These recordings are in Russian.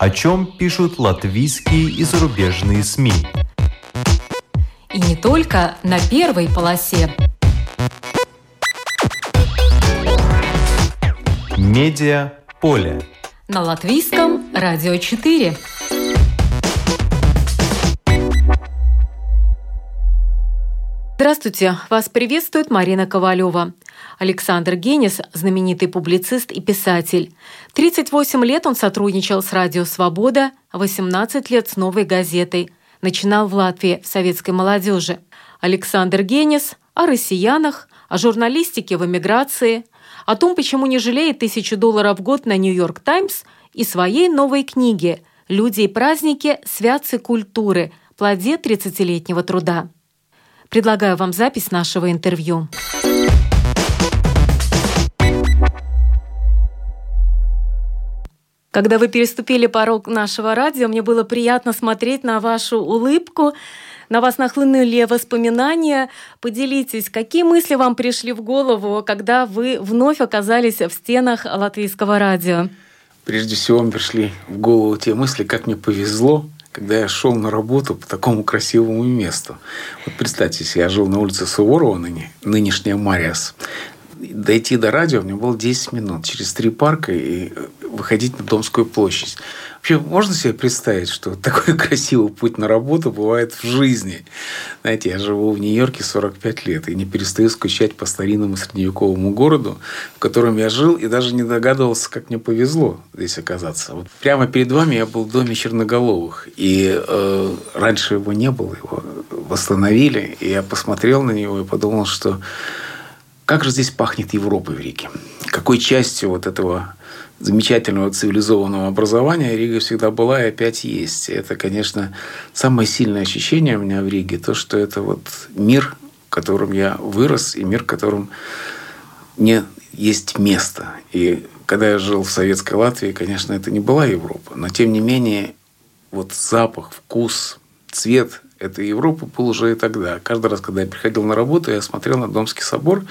О чем пишут латвийские и зарубежные СМИ. И не только на первой полосе. Медиа поле. На латвийском радио 4. Здравствуйте! Вас приветствует Марина Ковалева. Александр Генис – знаменитый публицист и писатель. 38 лет он сотрудничал с «Радио Свобода», 18 лет с «Новой газетой». Начинал в Латвии в советской молодежи. Александр Генис о россиянах, о журналистике в эмиграции, о том, почему не жалеет тысячу долларов в год на «Нью-Йорк Таймс» и своей новой книге «Люди и праздники. Святцы культуры. Плоде 30-летнего труда». Предлагаю вам запись нашего интервью. Когда вы переступили порог нашего радио, мне было приятно смотреть на вашу улыбку, на вас нахлынули воспоминания. Поделитесь, какие мысли вам пришли в голову, когда вы вновь оказались в стенах латвийского радио? Прежде всего, мне пришли в голову те мысли, как мне повезло когда я шел на работу по такому красивому месту. Вот представьте себе, я жил на улице Суворова, ныне, нынешняя Мариас. Дойти до радио мне было 10 минут через три парка и выходить на Домскую площадь. Вообще, можно себе представить, что такой красивый путь на работу бывает в жизни? Знаете, я живу в Нью-Йорке 45 лет и не перестаю скучать по старинному средневековому городу, в котором я жил и даже не догадывался, как мне повезло здесь оказаться. Вот прямо перед вами я был в доме Черноголовых, и э, раньше его не было, его восстановили, и я посмотрел на него и подумал, что как же здесь пахнет Европой в Риге? Какой частью вот этого замечательного цивилизованного образования Рига всегда была и опять есть. Это, конечно, самое сильное ощущение у меня в Риге, то, что это вот мир, в котором я вырос, и мир, в котором не есть место. И когда я жил в советской Латвии, конечно, это не была Европа, но тем не менее вот запах, вкус, цвет этой Европы был уже и тогда. Каждый раз, когда я приходил на работу, я смотрел на Домский собор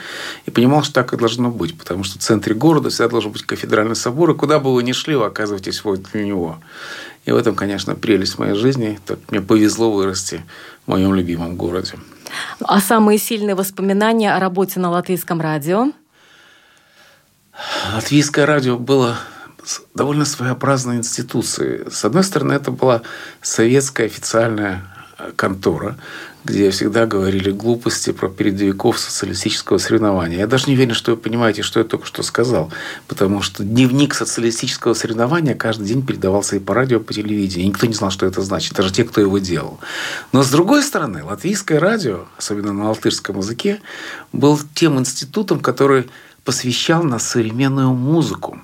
и понимал, что так и должно быть. Потому что в центре города всегда должен быть кафедральный собор, и куда бы вы ни шли, вы оказываетесь возле него. И в этом, конечно, прелесть моей жизни. Так мне повезло вырасти в моем любимом городе. А самые сильные воспоминания о работе на латвийском радио? Латвийское радио было довольно своеобразной институцией. С одной стороны, это была советская официальная контора, где всегда говорили глупости про передовиков социалистического соревнования. Я даже не уверен, что вы понимаете, что я только что сказал, потому что дневник социалистического соревнования каждый день передавался и по радио, и по телевидению. И никто не знал, что это значит, даже те, кто его делал. Но с другой стороны, латвийское радио, особенно на латышском языке, был тем институтом, который посвящал на современную музыку.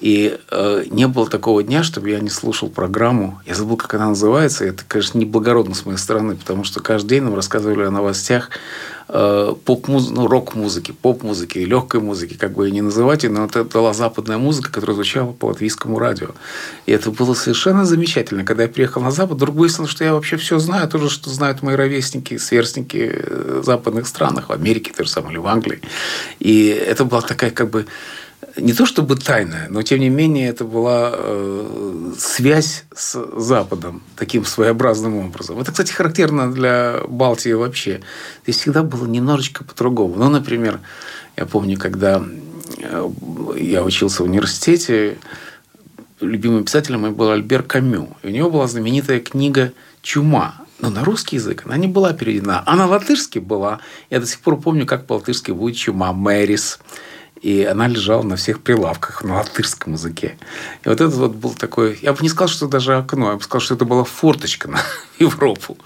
И э, не было такого дня, чтобы я не слушал программу. Я забыл, как она называется. Это, конечно, неблагородно с моей стороны, потому что каждый день нам рассказывали о новостях поп-музыки, ну, рок-музыки, поп-музыки, легкой музыки, как бы ее ни называть, но это была западная музыка, которая звучала по латвийскому радио. И это было совершенно замечательно. Когда я приехал на Запад, вдруг выяснилось, что я вообще все знаю, то же, что знают мои ровесники, сверстники в западных странах, в Америке, то же самое, или в Англии. И это была такая как бы не то чтобы тайная, но тем не менее это была э, связь с Западом таким своеобразным образом. Это, кстати, характерно для Балтии вообще. Здесь всегда было немножечко по-другому. Ну, например, я помню, когда э, я учился в университете, любимым писателем мой был Альбер Камю. И у него была знаменитая книга «Чума». Но на русский язык она не была переведена. А на латышский была. Я до сих пор помню, как по-латышски будет «Чума Мэрис». И она лежала на всех прилавках на латышском языке. И вот это вот был такой... Я бы не сказал, что это даже окно. Я бы сказал, что это была форточка на Европу.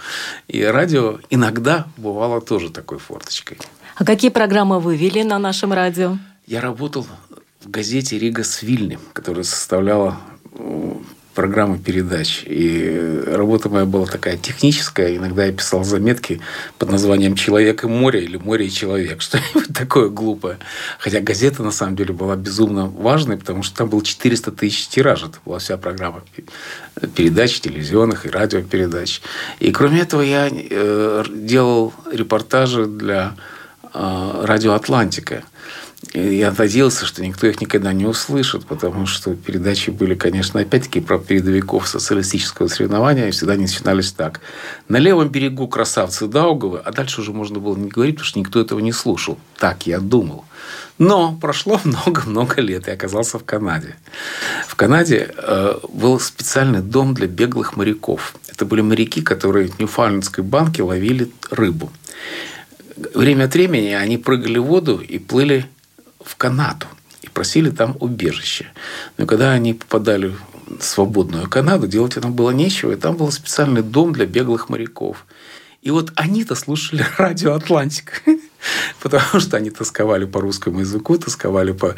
И радио иногда бывало тоже такой форточкой. А какие программы вы вели на нашем радио? Я работал в газете «Рига с Вильни», которая составляла программы передач. И работа моя была такая техническая. Иногда я писал заметки под названием «Человек и море» или «Море и человек». Что-нибудь такое глупое. Хотя газета, на самом деле, была безумно важной, потому что там было 400 тысяч тираж. Это была вся программа передач, телевизионных и радиопередач. И кроме этого я э, делал репортажи для э, радио «Атлантика». Я надеялся, что никто их никогда не услышит, потому что передачи были, конечно, опять-таки про передовиков социалистического соревнования, и всегда начинались так. На левом берегу красавцы Даугавы, а дальше уже можно было не говорить, потому что никто этого не слушал. Так я думал. Но прошло много-много лет, и оказался в Канаде. В Канаде э, был специальный дом для беглых моряков. Это были моряки, которые в Ньюфаунлендской банке ловили рыбу. Время от времени они прыгали в воду и плыли в Канаду и просили там убежище. Но когда они попадали в свободную Канаду, делать там было нечего, и там был специальный дом для беглых моряков. И вот они-то слушали радио «Атлантик», потому что они тосковали по русскому языку, тосковали по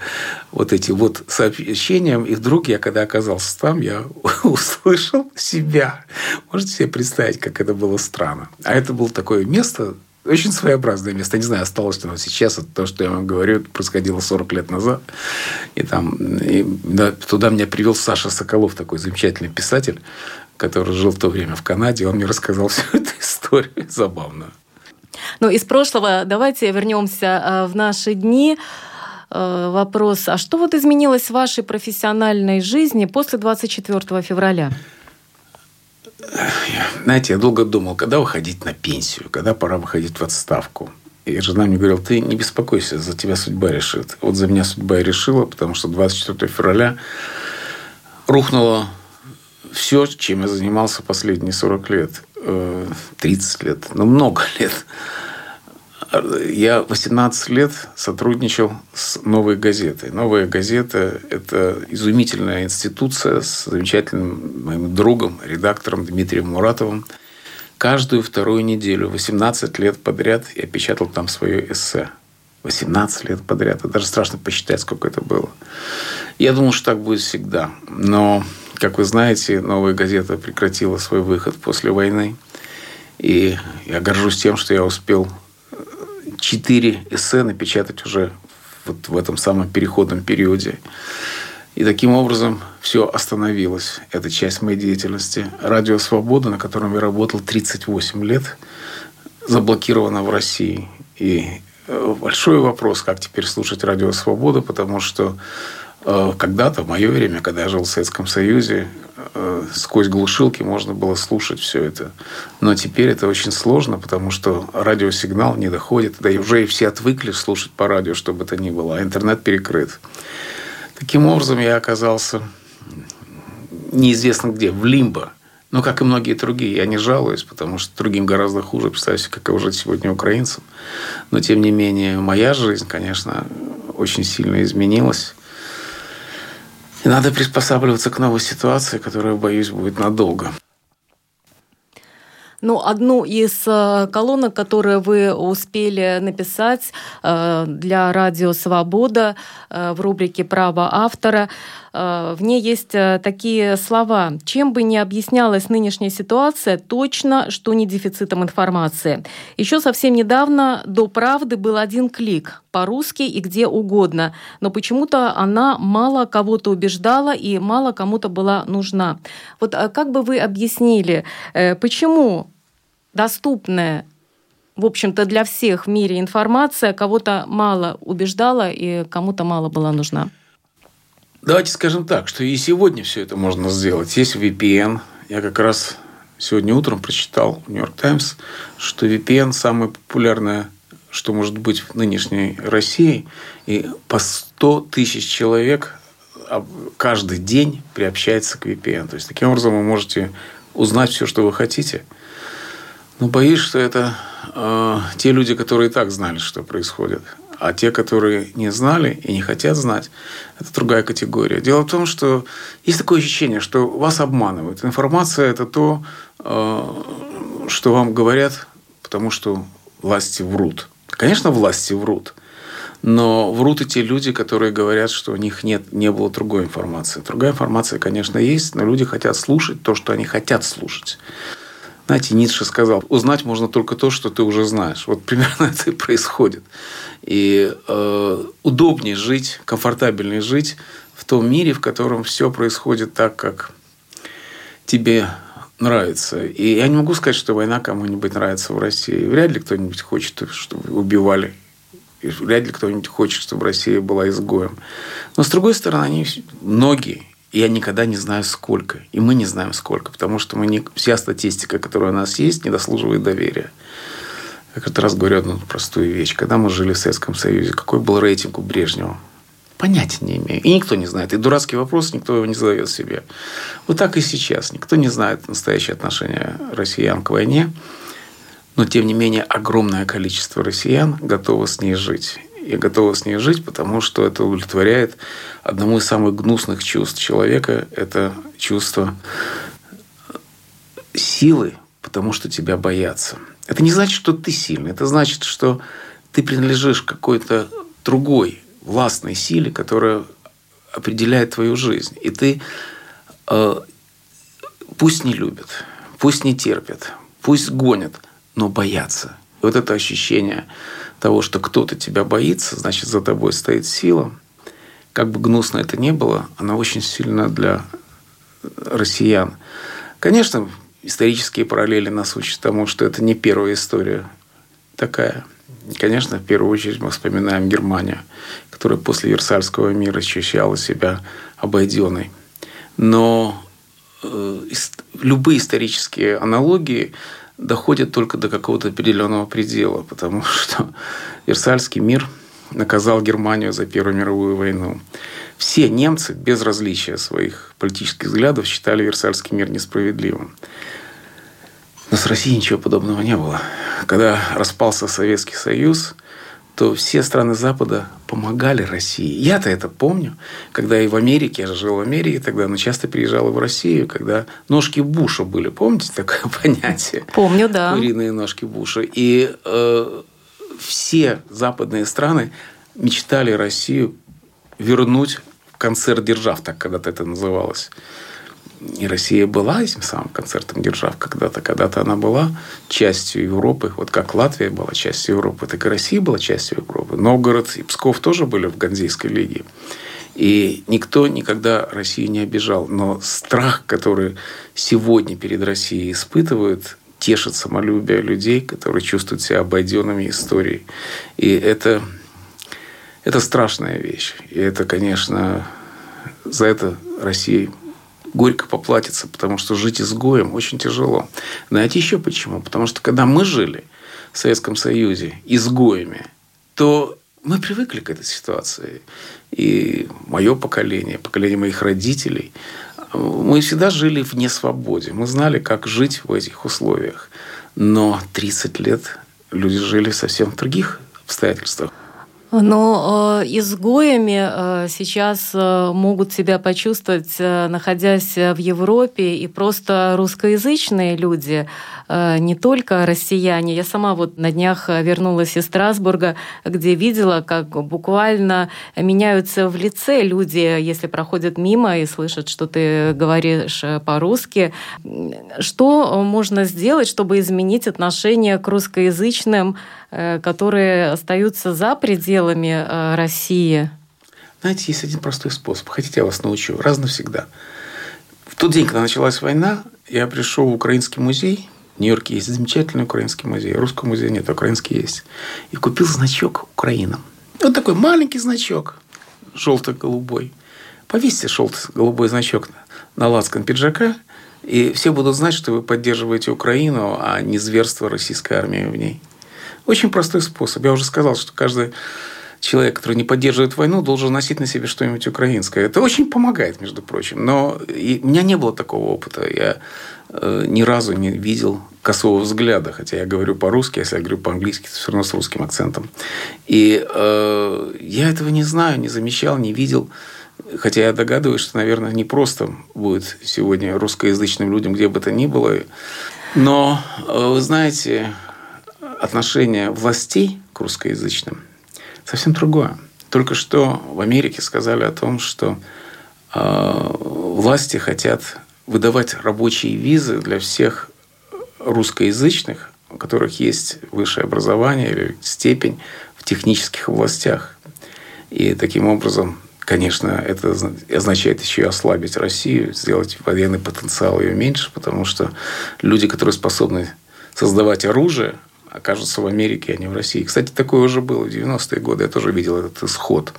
вот этим вот сообщениям. И вдруг я, когда оказался там, я услышал себя. Можете себе представить, как это было странно. А это было такое место, очень своеобразное место. Не знаю, осталось ли оно сейчас. Это то, что я вам говорю, происходило 40 лет назад. И там и, да, туда меня привел Саша Соколов, такой замечательный писатель, который жил в то время в Канаде. Он мне рассказал всю эту историю забавную. Ну, из прошлого давайте вернемся э, в наши дни. Э, вопрос, а что вот изменилось в вашей профессиональной жизни после 24 февраля? Знаете, я долго думал, когда выходить на пенсию, когда пора выходить в отставку. И жена мне говорила, ты не беспокойся, за тебя судьба решит. Вот за меня судьба и решила, потому что 24 февраля рухнуло все, чем я занимался последние 40 лет, 30 э, лет, ну, много лет. Я 18 лет сотрудничал с «Новой газетой». «Новая газета» – это изумительная институция с замечательным моим другом, редактором Дмитрием Муратовым. Каждую вторую неделю, 18 лет подряд, я печатал там свое эссе. 18 лет подряд. Это даже страшно посчитать, сколько это было. Я думал, что так будет всегда. Но, как вы знаете, «Новая газета» прекратила свой выход после войны. И я горжусь тем, что я успел четыре эссе напечатать уже вот в этом самом переходном периоде. И таким образом все остановилось. Это часть моей деятельности. Радио «Свобода», на котором я работал 38 лет, заблокировано в России. И э, большой вопрос, как теперь слушать радио «Свобода», потому что когда-то, в мое время, когда я жил в Советском Союзе, Э, сквозь глушилки можно было слушать все это. Но теперь это очень сложно, потому что радиосигнал не доходит. Да и уже и все отвыкли слушать по радио, чтобы это ни было, а интернет перекрыт. Таким образом, я оказался неизвестно где, в лимбо. Но, как и многие другие, я не жалуюсь, потому что другим гораздо хуже. Представьте, каково жить сегодня украинцам. Но, тем не менее, моя жизнь, конечно, очень сильно изменилась. И надо приспосабливаться к новой ситуации, которая, боюсь, будет надолго. Ну, одну из э, колонок, которые вы успели написать э, для радио «Свобода» э, в рубрике «Право автора», в ней есть такие слова. Чем бы ни объяснялась нынешняя ситуация, точно, что не дефицитом информации. Еще совсем недавно до правды был один клик по-русски и где угодно, но почему-то она мало кого-то убеждала и мало кому-то была нужна. Вот как бы вы объяснили, почему доступная в общем-то, для всех в мире информация кого-то мало убеждала и кому-то мало была нужна. Давайте скажем так, что и сегодня все это можно сделать. Есть VPN. Я как раз сегодня утром прочитал в Нью-Йорк Таймс, что VPN самое популярное, что может быть в нынешней России. И по 100 тысяч человек каждый день приобщается к VPN. То есть, таким образом вы можете узнать все, что вы хотите – ну, боюсь, что это э, те люди, которые и так знали, что происходит. А те, которые не знали и не хотят знать, это другая категория. Дело в том, что есть такое ощущение, что вас обманывают. Информация – это то, э, что вам говорят, потому что власти врут. Конечно, власти врут. Но врут и те люди, которые говорят, что у них нет, не было другой информации. Другая информация, конечно, есть, но люди хотят слушать то, что они хотят слушать. Знаете, Ницше сказал, узнать можно только то, что ты уже знаешь. Вот примерно это и происходит. И э, удобнее жить, комфортабельнее жить в том мире, в котором все происходит так, как тебе нравится. И я не могу сказать, что война кому-нибудь нравится в России. Вряд ли кто-нибудь хочет, чтобы убивали И вряд ли кто-нибудь хочет, чтобы Россия была изгоем. Но, с другой стороны, они многие, и я никогда не знаю, сколько. И мы не знаем, сколько. Потому что мы не... вся статистика, которая у нас есть, не дослуживает доверия. Я как раз говорю одну простую вещь. Когда мы жили в Советском Союзе, какой был рейтинг у Брежнева? Понятия не имею. И никто не знает. И дурацкий вопрос никто его не задает себе. Вот так и сейчас. Никто не знает настоящее отношение россиян к войне. Но, тем не менее, огромное количество россиян готово с ней жить. И готово с ней жить, потому что это удовлетворяет одному из самых гнусных чувств человека. Это чувство силы, потому что тебя боятся. Это не значит, что ты сильный. Это значит, что ты принадлежишь какой-то другой властной силе, которая определяет твою жизнь. И ты э, пусть не любят, пусть не терпят, пусть гонят, но боятся. И вот это ощущение того, что кто-то тебя боится, значит, за тобой стоит сила. Как бы гнусно это ни было, она очень сильна для россиян. Конечно, исторические параллели нас учат тому, что это не первая история такая. Конечно, в первую очередь мы вспоминаем Германию, которая после Версальского мира ощущала себя обойденной. Но э, любые исторические аналогии доходят только до какого-то определенного предела, потому что Версальский мир наказал Германию за Первую мировую войну. Все немцы, без различия своих политических взглядов, считали Версальский мир несправедливым. Но с Россией ничего подобного не было. Когда распался Советский Союз, то все страны Запада помогали России. Я-то это помню, когда и в Америке, я же жил в Америке тогда, но часто приезжал в Россию, когда ножки Буша были. Помните такое понятие? Помню, да. Куриные ножки Буша. И э, все западные страны мечтали Россию вернуть в концерт держав, так когда-то это называлось. И Россия была этим самым концертом держав когда-то. Когда-то она была частью Европы. Вот как Латвия была частью Европы, так и Россия была частью Европы. Новгород и Псков тоже были в Ганзейской лиге. И никто никогда Россию не обижал. Но страх, который сегодня перед Россией испытывают, тешит самолюбие людей, которые чувствуют себя обойденными историей. И это, это страшная вещь. И это, конечно, за это Россия горько поплатится, потому что жить изгоем очень тяжело. Знаете еще почему? Потому что когда мы жили в Советском Союзе изгоями, то мы привыкли к этой ситуации. И мое поколение, поколение моих родителей, мы всегда жили в несвободе. Мы знали, как жить в этих условиях. Но 30 лет люди жили совсем в других обстоятельствах. Но э, изгоями э, сейчас э, могут себя почувствовать, э, находясь в Европе, и просто русскоязычные люди, э, не только россияне. Я сама вот на днях вернулась из Страсбурга, где видела, как буквально меняются в лице люди, если проходят мимо и слышат, что ты говоришь э, по-русски. Что можно сделать, чтобы изменить отношение к русскоязычным Э, которые остаются за пределами э, России? Знаете, есть один простой способ. Хотите, я вас научу? Раз навсегда. В тот день, когда началась война, я пришел в Украинский музей. В Нью-Йорке есть замечательный украинский музей. Русского музея нет, украинский есть. И купил значок Украина. Вот такой маленький значок, желто-голубой. Повесьте желто-голубой значок на лацкан пиджака, и все будут знать, что вы поддерживаете Украину, а не зверство российской армии в ней. Очень простой способ. Я уже сказал, что каждый человек, который не поддерживает войну, должен носить на себе что-нибудь украинское. Это очень помогает, между прочим. Но и у меня не было такого опыта. Я э, ни разу не видел косого взгляда, хотя я говорю по-русски, а если я говорю по-английски, то все равно с русским акцентом. И э, я этого не знаю, не замечал, не видел. Хотя я догадываюсь, что, наверное, не просто будет сегодня русскоязычным людям, где бы то ни было. Но, э, вы знаете, отношение властей к русскоязычным совсем другое. Только что в Америке сказали о том, что э, власти хотят выдавать рабочие визы для всех русскоязычных, у которых есть высшее образование или степень в технических областях. И таким образом, конечно, это означает еще и ослабить Россию, сделать военный потенциал ее меньше, потому что люди, которые способны создавать оружие, окажутся в Америке, а не в России. Кстати, такое уже было в 90-е годы. Я тоже видел этот исход.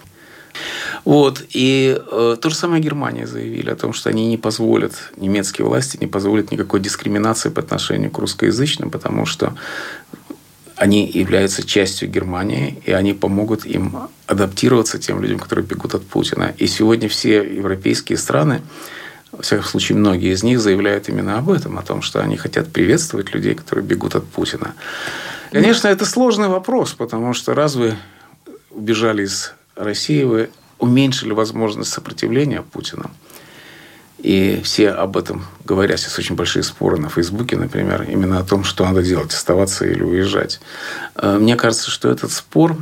Вот. И э, то же самое Германия заявили о том, что они не позволят, немецкие власти не позволят никакой дискриминации по отношению к русскоязычным, потому что они являются частью Германии, и они помогут им адаптироваться тем людям, которые бегут от Путина. И сегодня все европейские страны, во всяком случае, многие из них заявляют именно об этом, о том, что они хотят приветствовать людей, которые бегут от Путина. Конечно, это сложный вопрос, потому что раз вы убежали из России, вы уменьшили возможность сопротивления Путину. И все об этом говорят. Сейчас очень большие споры на Фейсбуке, например, именно о том, что надо делать, оставаться или уезжать. Э, мне кажется, что этот спор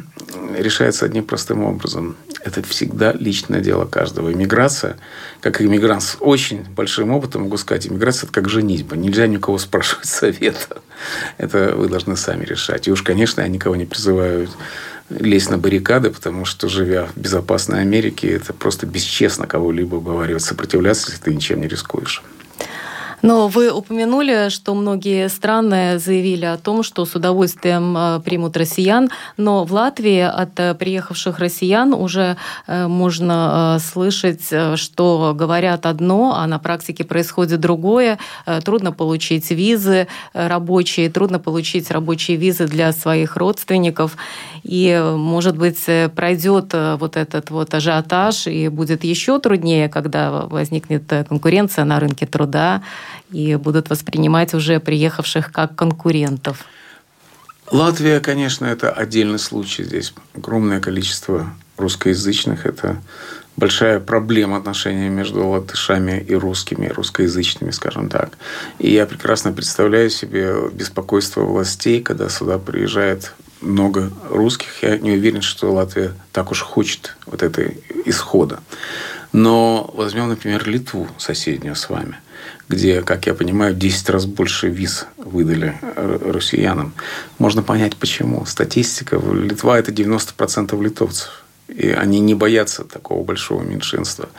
решается одним простым образом. Это всегда личное дело каждого. Иммиграция, как иммигрант с очень большим опытом, могу сказать, иммиграция – это как женитьба. Нельзя никого спрашивать совета. Это вы должны сами решать. И уж, конечно, я никого не призываю лезть на баррикады, потому что, живя в безопасной Америке, это просто бесчестно кого-либо уговаривать сопротивляться, если ты ничем не рискуешь. Но вы упомянули, что многие страны заявили о том, что с удовольствием э, примут россиян, но в Латвии от э, приехавших россиян уже э, можно слышать, что говорят одно, а на практике происходит другое. Трудно получить визы рабочие, трудно получить рабочие визы для своих родственников. И, может быть, пройдет вот этот вот ажиотаж, и будет еще труднее, когда возникнет конкуренция на рынке труда и будут воспринимать уже приехавших как конкурентов? Латвия, конечно, это отдельный случай. Здесь огромное количество русскоязычных. Это большая проблема отношений между латышами и русскими, русскоязычными, скажем так. И я прекрасно представляю себе беспокойство властей, когда сюда приезжает много русских. Я не уверен, что Латвия так уж хочет вот этого исхода. Но возьмем, например, Литву соседнюю с вами – где, как я понимаю, в 10 раз больше виз выдали россиянам. Можно понять, почему. Статистика. Литва – это 90% литовцев. И они не боятся такого большого меньшинства.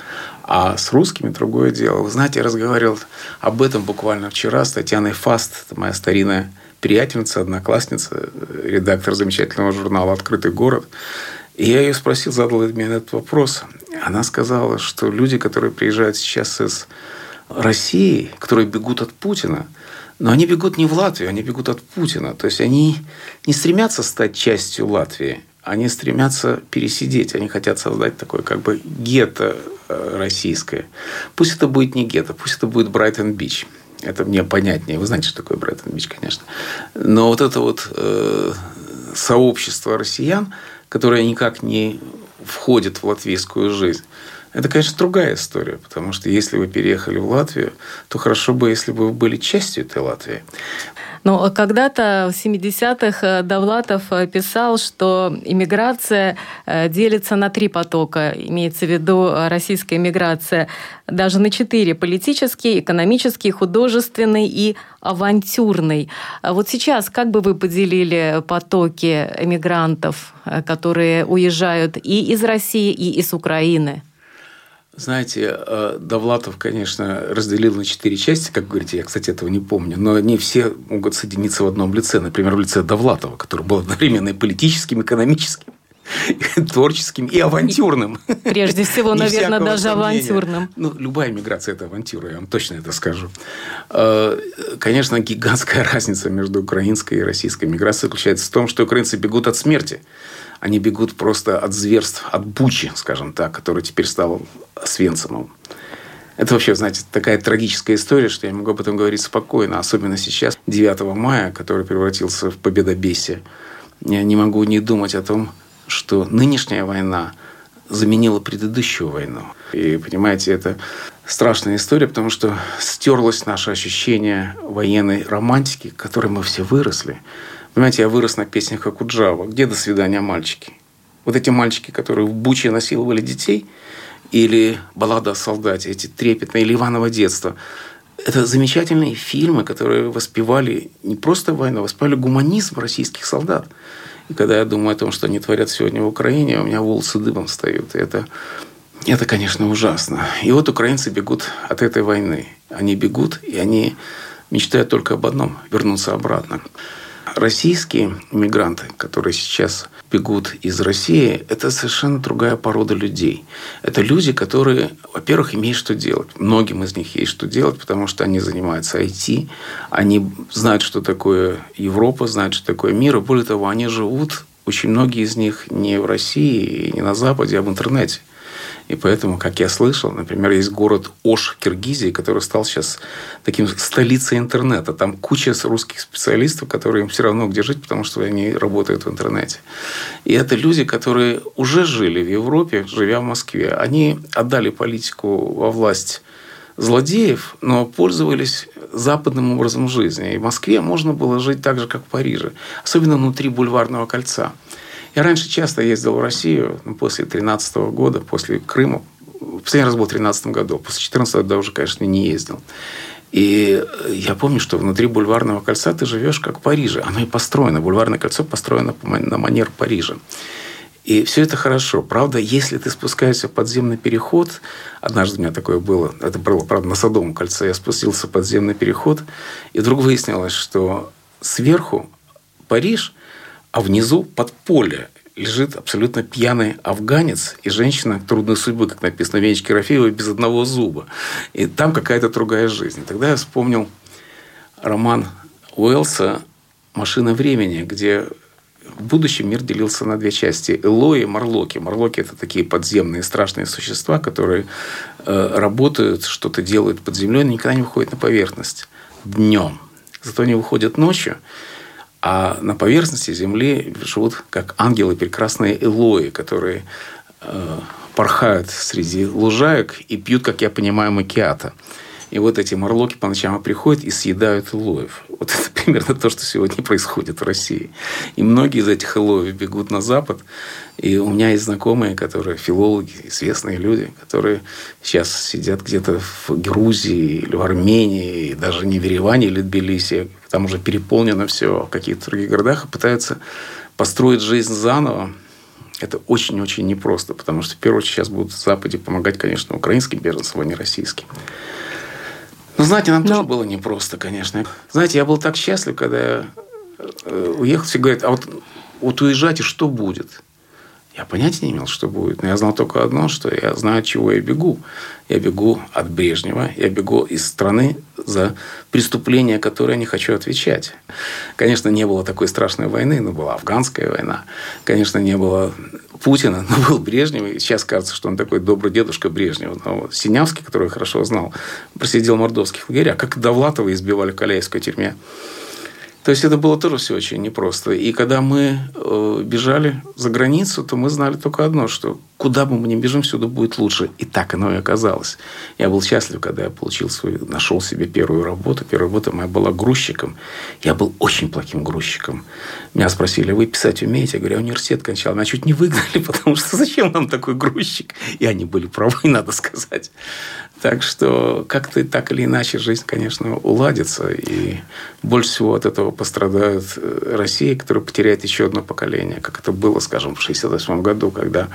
А с русскими другое дело. Вы знаете, я разговаривал об этом буквально вчера с Татьяной Фаст, моя старинная приятельница, одноклассница, редактор замечательного журнала «Открытый город». И я ее спросил, задал мне этот вопрос. Она сказала, что люди, которые приезжают сейчас из России, которые бегут от Путина, но они бегут не в Латвию, они бегут от Путина. То есть они не стремятся стать частью Латвии, они стремятся пересидеть, они хотят создать такое как бы гетто э, российское. Пусть это будет не гетто, пусть это будет Брайтон-Бич. Это мне понятнее. Вы знаете, что такое Брайтон-Бич, конечно. Но вот это вот э, сообщество россиян, которое никак не входит в латвийскую жизнь, это, конечно, другая история, потому что если вы переехали в Латвию, то хорошо бы, если бы вы были частью этой Латвии. Но когда-то в 70-х э, Довлатов э, писал, что иммиграция э, делится на три потока. Имеется в виду российская иммиграция. Даже на четыре. Политический, экономический, художественный и авантюрный. А вот сейчас как бы вы поделили потоки эмигрантов, которые уезжают и из России, и из Украины? Знаете, э, Довлатов, конечно, разделил на четыре части, как говорите, я, кстати, этого не помню, но они все могут соединиться в одном лице. Например, в лице Довлатова, который был одновременно и политическим, экономическим, творческим и авантюрным. Прежде всего, наверное, даже сомнения. авантюрным. Ну, любая миграция – это авантюра, я вам точно это скажу. Э, конечно, гигантская разница между украинской и российской миграцией заключается в том, что украинцы бегут от смерти – они бегут просто от зверств, от Бучи, скажем так, который теперь стал Свенцемом. Это вообще, знаете, такая трагическая история, что я могу об этом говорить спокойно, особенно сейчас, 9 мая, который превратился в победобесие. Я не могу не думать о том, что нынешняя война заменила предыдущую войну. И, понимаете, это страшная история, потому что стерлось наше ощущение военной романтики, к которой мы все выросли. Понимаете, я вырос на песнях Акуджава. Где «До свидания, мальчики»? Вот эти мальчики, которые в Буче насиловали детей, или «Баллада о солдате», эти трепетные, или «Иваново детство». Это замечательные фильмы, которые воспевали не просто войну, а воспевали гуманизм российских солдат. И когда я думаю о том, что они творят сегодня в Украине, у меня волосы дыбом встают. И это, это, конечно, ужасно. И вот украинцы бегут от этой войны. Они бегут, и они мечтают только об одном – вернуться обратно. Российские мигранты, которые сейчас бегут из России, это совершенно другая порода людей. Это люди, которые, во-первых, имеют что делать. Многим из них есть что делать, потому что они занимаются IT, они знают, что такое Европа, знают, что такое мир, и более того, они живут, очень многие из них не в России, не на Западе, а в интернете. И поэтому, как я слышал, например, есть город Ош в Киргизии, который стал сейчас таким столицей интернета. Там куча русских специалистов, которые им все равно где жить, потому что они работают в интернете. И это люди, которые уже жили в Европе, живя в Москве. Они отдали политику во власть злодеев, но пользовались западным образом жизни. И в Москве можно было жить так же, как в Париже. Особенно внутри бульварного кольца. Я раньше часто ездил в Россию, ну, после 2013 года, после Крыма. Последний раз был в 2013 году. После 2014 года уже, конечно, не ездил. И я помню, что внутри бульварного кольца ты живешь как в Париже. Оно и построено. Бульварное кольцо построено на манер Парижа. И все это хорошо. Правда, если ты спускаешься в подземный переход, однажды у меня такое было, это было, правда, на Садовом кольце, я спустился в подземный переход, и вдруг выяснилось, что сверху Париж – а внизу под поле лежит абсолютно пьяный афганец и женщина трудной судьбы, как написано в Венечке Рафеевой, без одного зуба. И там какая-то другая жизнь. Тогда я вспомнил роман Уэллса «Машина времени», где в будущем мир делился на две части. Элои и Марлоки. Марлоки – это такие подземные страшные существа, которые э, работают, что-то делают под землей, но никогда не выходят на поверхность днем. Зато они выходят ночью – а на поверхности Земли живут как ангелы прекрасные Элои, которые э, порхают среди лужаек и пьют, как я понимаю, макиата. И вот эти морлоки по ночам приходят и съедают элоев. Вот это примерно то, что сегодня происходит в России. И многие из этих элоев бегут на Запад. И у меня есть знакомые, которые филологи, известные люди, которые сейчас сидят где-то в Грузии или в Армении, и даже не в Ереване или Тбилиси. Там уже переполнено все в каких-то других городах и пытаются построить жизнь заново. Это очень-очень непросто, потому что, в первую очередь, сейчас будут в Западе помогать, конечно, украинским беженцам, а не российским. Ну, знаете, нам Но... тоже было непросто, конечно. Знаете, я был так счастлив, когда я э, уехал. Все говорят, а вот, вот уезжать и что будет? Я понятия не имел, что будет. Но я знал только одно, что я знаю, от чего я бегу. Я бегу от Брежнева. Я бегу из страны за преступления, которые я не хочу отвечать. Конечно, не было такой страшной войны, но была афганская война. Конечно, не было Путина, но был Брежнев. И сейчас кажется, что он такой добрый дедушка Брежнева. Но Синявский, который я хорошо знал, просидел в мордовских лагерях. Как Довлатова избивали в Каляевской тюрьме. То есть это было тоже все очень непросто. И когда мы э, бежали за границу, то мы знали только одно, что куда бы мы ни бежим, всюду будет лучше. И так оно и оказалось. Я был счастлив, когда я получил свою, нашел себе первую работу. Первая работа моя была грузчиком. Я был очень плохим грузчиком. Меня спросили, вы писать умеете? Я говорю, я университет кончал. Меня чуть не выгнали, потому что зачем нам такой грузчик? И они были правы, надо сказать. Так что как-то так или иначе жизнь, конечно, уладится. И больше всего от этого пострадает э, Россия, которая потеряет еще одно поколение, как это было, скажем, в 1968 году, когда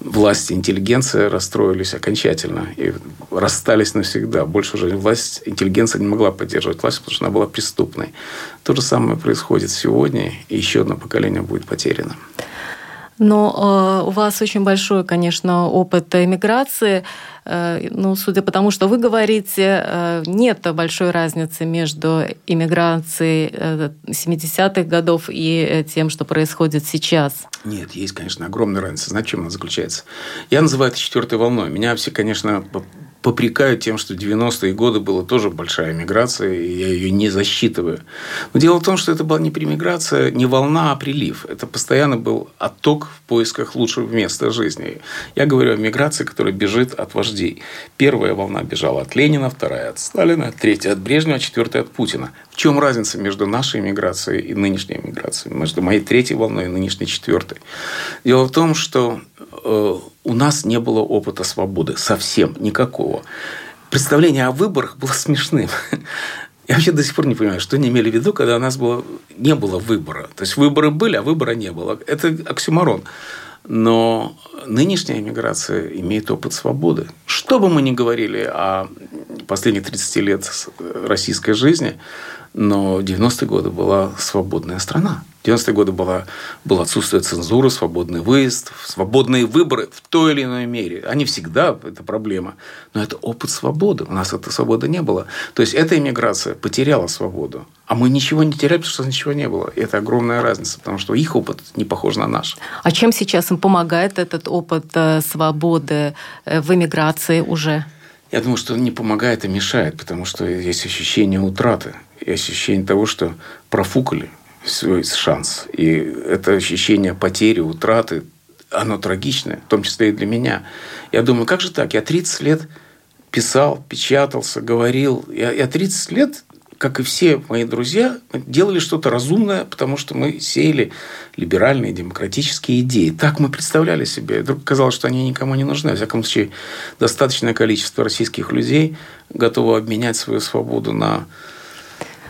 власть и интеллигенция расстроились окончательно и расстались навсегда. Больше уже власть, интеллигенция не могла поддерживать власть, потому что она была преступной. То же самое происходит сегодня, и еще одно поколение будет потеряно. Но э, у вас очень большой, конечно, опыт эмиграции. Э, ну, судя по тому, что вы говорите, э, нет большой разницы между иммиграцией э, 70-х годов и э, тем, что происходит сейчас. Нет, есть, конечно, огромная разница. Знаете, чем она заключается? Я называю это четвертой волной. Меня все, конечно, попрекают тем, что в 90-е годы была тоже большая миграция, и я ее не засчитываю. Но дело в том, что это была не примиграция, не волна, а прилив. Это постоянно был отток в поисках лучшего места жизни. Я говорю о миграции, которая бежит от вождей. Первая волна бежала от Ленина, вторая от Сталина, третья от Брежнева, четвертая от Путина. Чем разница между нашей миграцией и нынешней миграцией? Между моей третьей волной и нынешней четвертой? Дело в том, что э, у нас не было опыта свободы. Совсем никакого. Представление о выборах было смешным. Я вообще до сих пор не понимаю, что они имели в виду, когда у нас было, не было выбора. То есть выборы были, а выбора не было. Это оксюморон. Но нынешняя иммиграция имеет опыт свободы. Что бы мы ни говорили о последних 30 лет российской жизни, но 90-е годы была свободная страна. 90-е годы была, было отсутствие цензуры, свободный выезд, свободные выборы в той или иной мере. Они всегда, это проблема. Но это опыт свободы. У нас этой свободы не было. То есть, эта иммиграция потеряла свободу. А мы ничего не теряли, потому что ничего не было. И это огромная разница, потому что их опыт не похож на наш. А чем сейчас им помогает этот опыт э, свободы э, в иммиграции уже? Я думаю, что не помогает, а мешает, потому что есть ощущение утраты и ощущение того, что профукали свой шанс. И это ощущение потери, утраты, оно трагичное, в том числе и для меня. Я думаю, как же так? Я 30 лет писал, печатался, говорил. Я, я 30 лет, как и все мои друзья, делали что-то разумное, потому что мы сеяли либеральные демократические идеи. Так мы представляли себе. И вдруг казалось, что они никому не нужны. Во всяком случае, достаточное количество российских людей готово обменять свою свободу на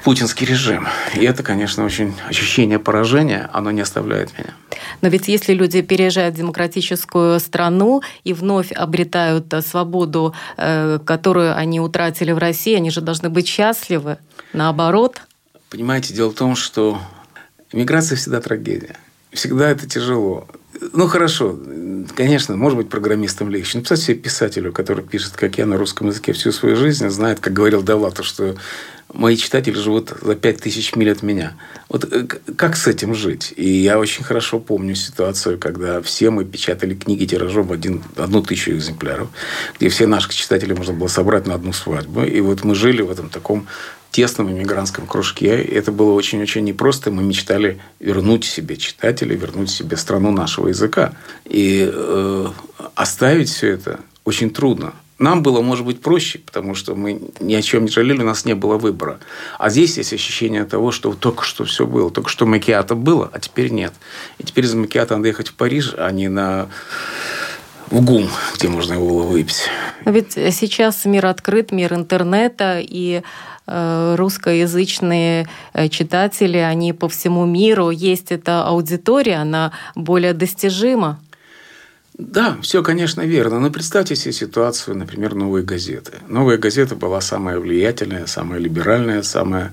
путинский режим. И это, конечно, очень ощущение поражения, оно не оставляет меня. Но ведь если люди переезжают в демократическую страну и вновь обретают свободу, э, которую они утратили в России, они же должны быть счастливы. Наоборот. Понимаете, дело в том, что миграция всегда трагедия. Всегда это тяжело. Ну, хорошо, конечно, может быть, программистам легче. Но представьте себе писателю, который пишет, как я, на русском языке всю свою жизнь, знает, как говорил Давлатов, что мои читатели живут за пять тысяч миль от меня. Вот э, как с этим жить? И я очень хорошо помню ситуацию, когда все мы печатали книги тиражом в один, одну тысячу экземпляров, где все наши читатели можно было собрать на одну свадьбу. И вот мы жили в этом таком тесном иммигрантском кружке. Это было очень-очень непросто. Мы мечтали вернуть себе читателей, вернуть себе страну нашего языка. И э, оставить все это очень трудно. Нам было, может быть, проще, потому что мы ни о чем не жалели, у нас не было выбора. А здесь есть ощущение того, что только что все было. Только что макиато было, а теперь нет. И теперь из макиато надо ехать в Париж, а не на в ГУМ, где можно его было выпить. Ведь сейчас мир открыт, мир интернета, и русскоязычные э, читатели, они по всему миру. Есть эта аудитория, она более достижима. Да, все, конечно, верно. Но представьте себе ситуацию, например, «Новой газеты». «Новая газета» была самая влиятельная, самая либеральная, самая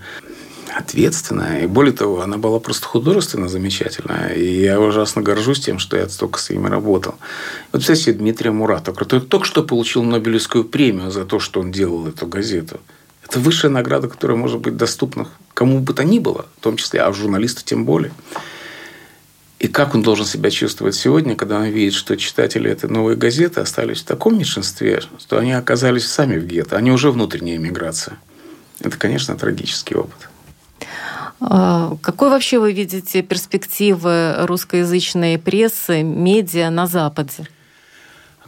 ответственная. И более того, она была просто художественно замечательная. И я ужасно горжусь тем, что я столько с ними работал. Вот себе Дмитрия Муратова, который только что получил Нобелевскую премию за то, что он делал эту газету. Это высшая награда, которая может быть доступна кому бы то ни было, в том числе, а журналисту тем более. И как он должен себя чувствовать сегодня, когда он видит, что читатели этой новой газеты остались в таком меньшинстве, что они оказались сами в гетто, они уже внутренняя миграция. Это, конечно, трагический опыт. А, какой вообще вы видите перспективы русскоязычной прессы, медиа на Западе?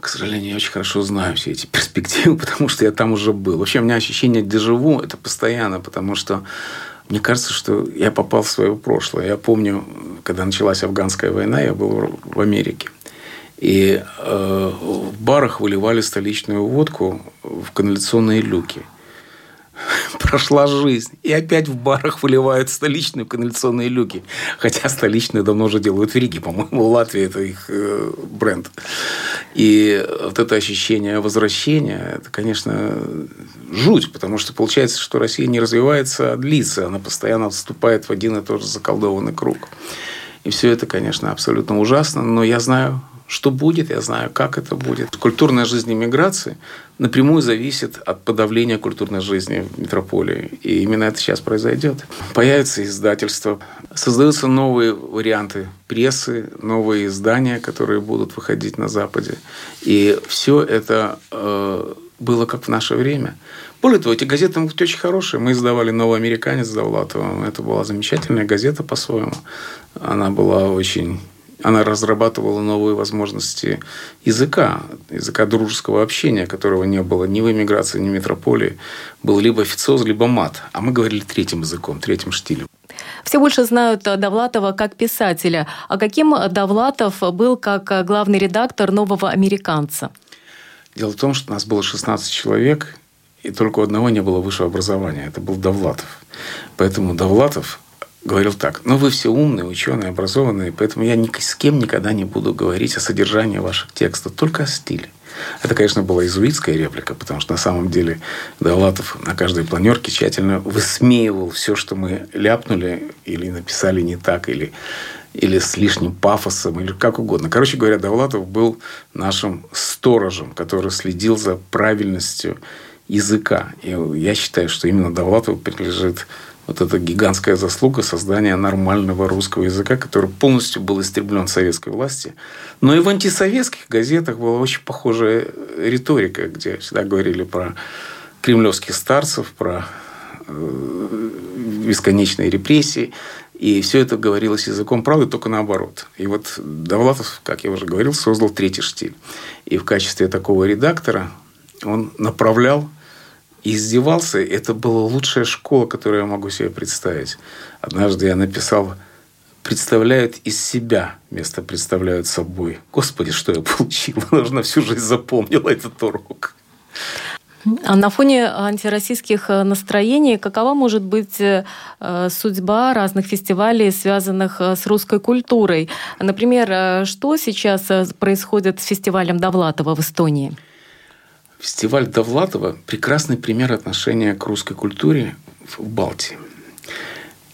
К сожалению, я очень хорошо знаю все эти перспективы, потому что я там уже был. Вообще, у меня ощущение дежаву – это постоянно, потому что мне кажется, что я попал в свое прошлое. Я помню, когда началась афганская война, я был в Америке. И э, в барах выливали столичную водку в канализационные люки – прошла жизнь. И опять в барах выливают столичные канализационные люки. Хотя столичные давно уже делают в Риге, по-моему, в Латвии это их э, бренд. И вот это ощущение возвращения, это, конечно, жуть, потому что получается, что Россия не развивается, а длится. Она постоянно вступает в один и тот же заколдованный круг. И все это, конечно, абсолютно ужасно, но я знаю, что будет, я знаю, как это будет. Культурная жизнь иммиграции напрямую зависит от подавления культурной жизни в метрополии. И именно это сейчас произойдет. Появятся издательства, создаются новые варианты прессы, новые издания, которые будут выходить на Западе. И все это э, было как в наше время. Более того, эти газеты могут быть очень хорошие. Мы издавали «Новый американец» Давлатова. Это была замечательная газета по-своему. Она была очень она разрабатывала новые возможности языка, языка дружеского общения, которого не было ни в эмиграции, ни в метрополии. Был либо официоз, либо мат. А мы говорили третьим языком, третьим штилем. Все больше знают Довлатова как писателя. А каким Довлатов был как главный редактор «Нового американца»? Дело в том, что у нас было 16 человек, и только у одного не было высшего образования. Это был Довлатов. Поэтому Довлатов говорил так, ну вы все умные, ученые, образованные, поэтому я ни с кем никогда не буду говорить о содержании ваших текстов, только о стиле. Это, конечно, была изуитская реплика, потому что на самом деле Довлатов на каждой планерке тщательно высмеивал все, что мы ляпнули или написали не так, или, или с лишним пафосом, или как угодно. Короче говоря, Довлатов был нашим сторожем, который следил за правильностью языка. И я считаю, что именно Довлатову принадлежит вот эта гигантская заслуга создания нормального русского языка, который полностью был истреблен советской власти. Но и в антисоветских газетах была очень похожая риторика, где всегда говорили про кремлевских старцев, про э, бесконечные репрессии. И все это говорилось языком правды, только наоборот. И вот Довлатов, как я уже говорил, создал третий штиль. И в качестве такого редактора он направлял издевался. Это была лучшая школа, которую я могу себе представить. Однажды я написал представляют из себя вместо представляют собой. Господи, что я получил? Должна всю жизнь запомнила этот урок. А на фоне антироссийских настроений какова может быть э, судьба разных фестивалей, связанных э, с русской культурой? Например, э, что сейчас происходит с фестивалем Довлатова в Эстонии? Фестиваль Довлатова – прекрасный пример отношения к русской культуре в Балтии.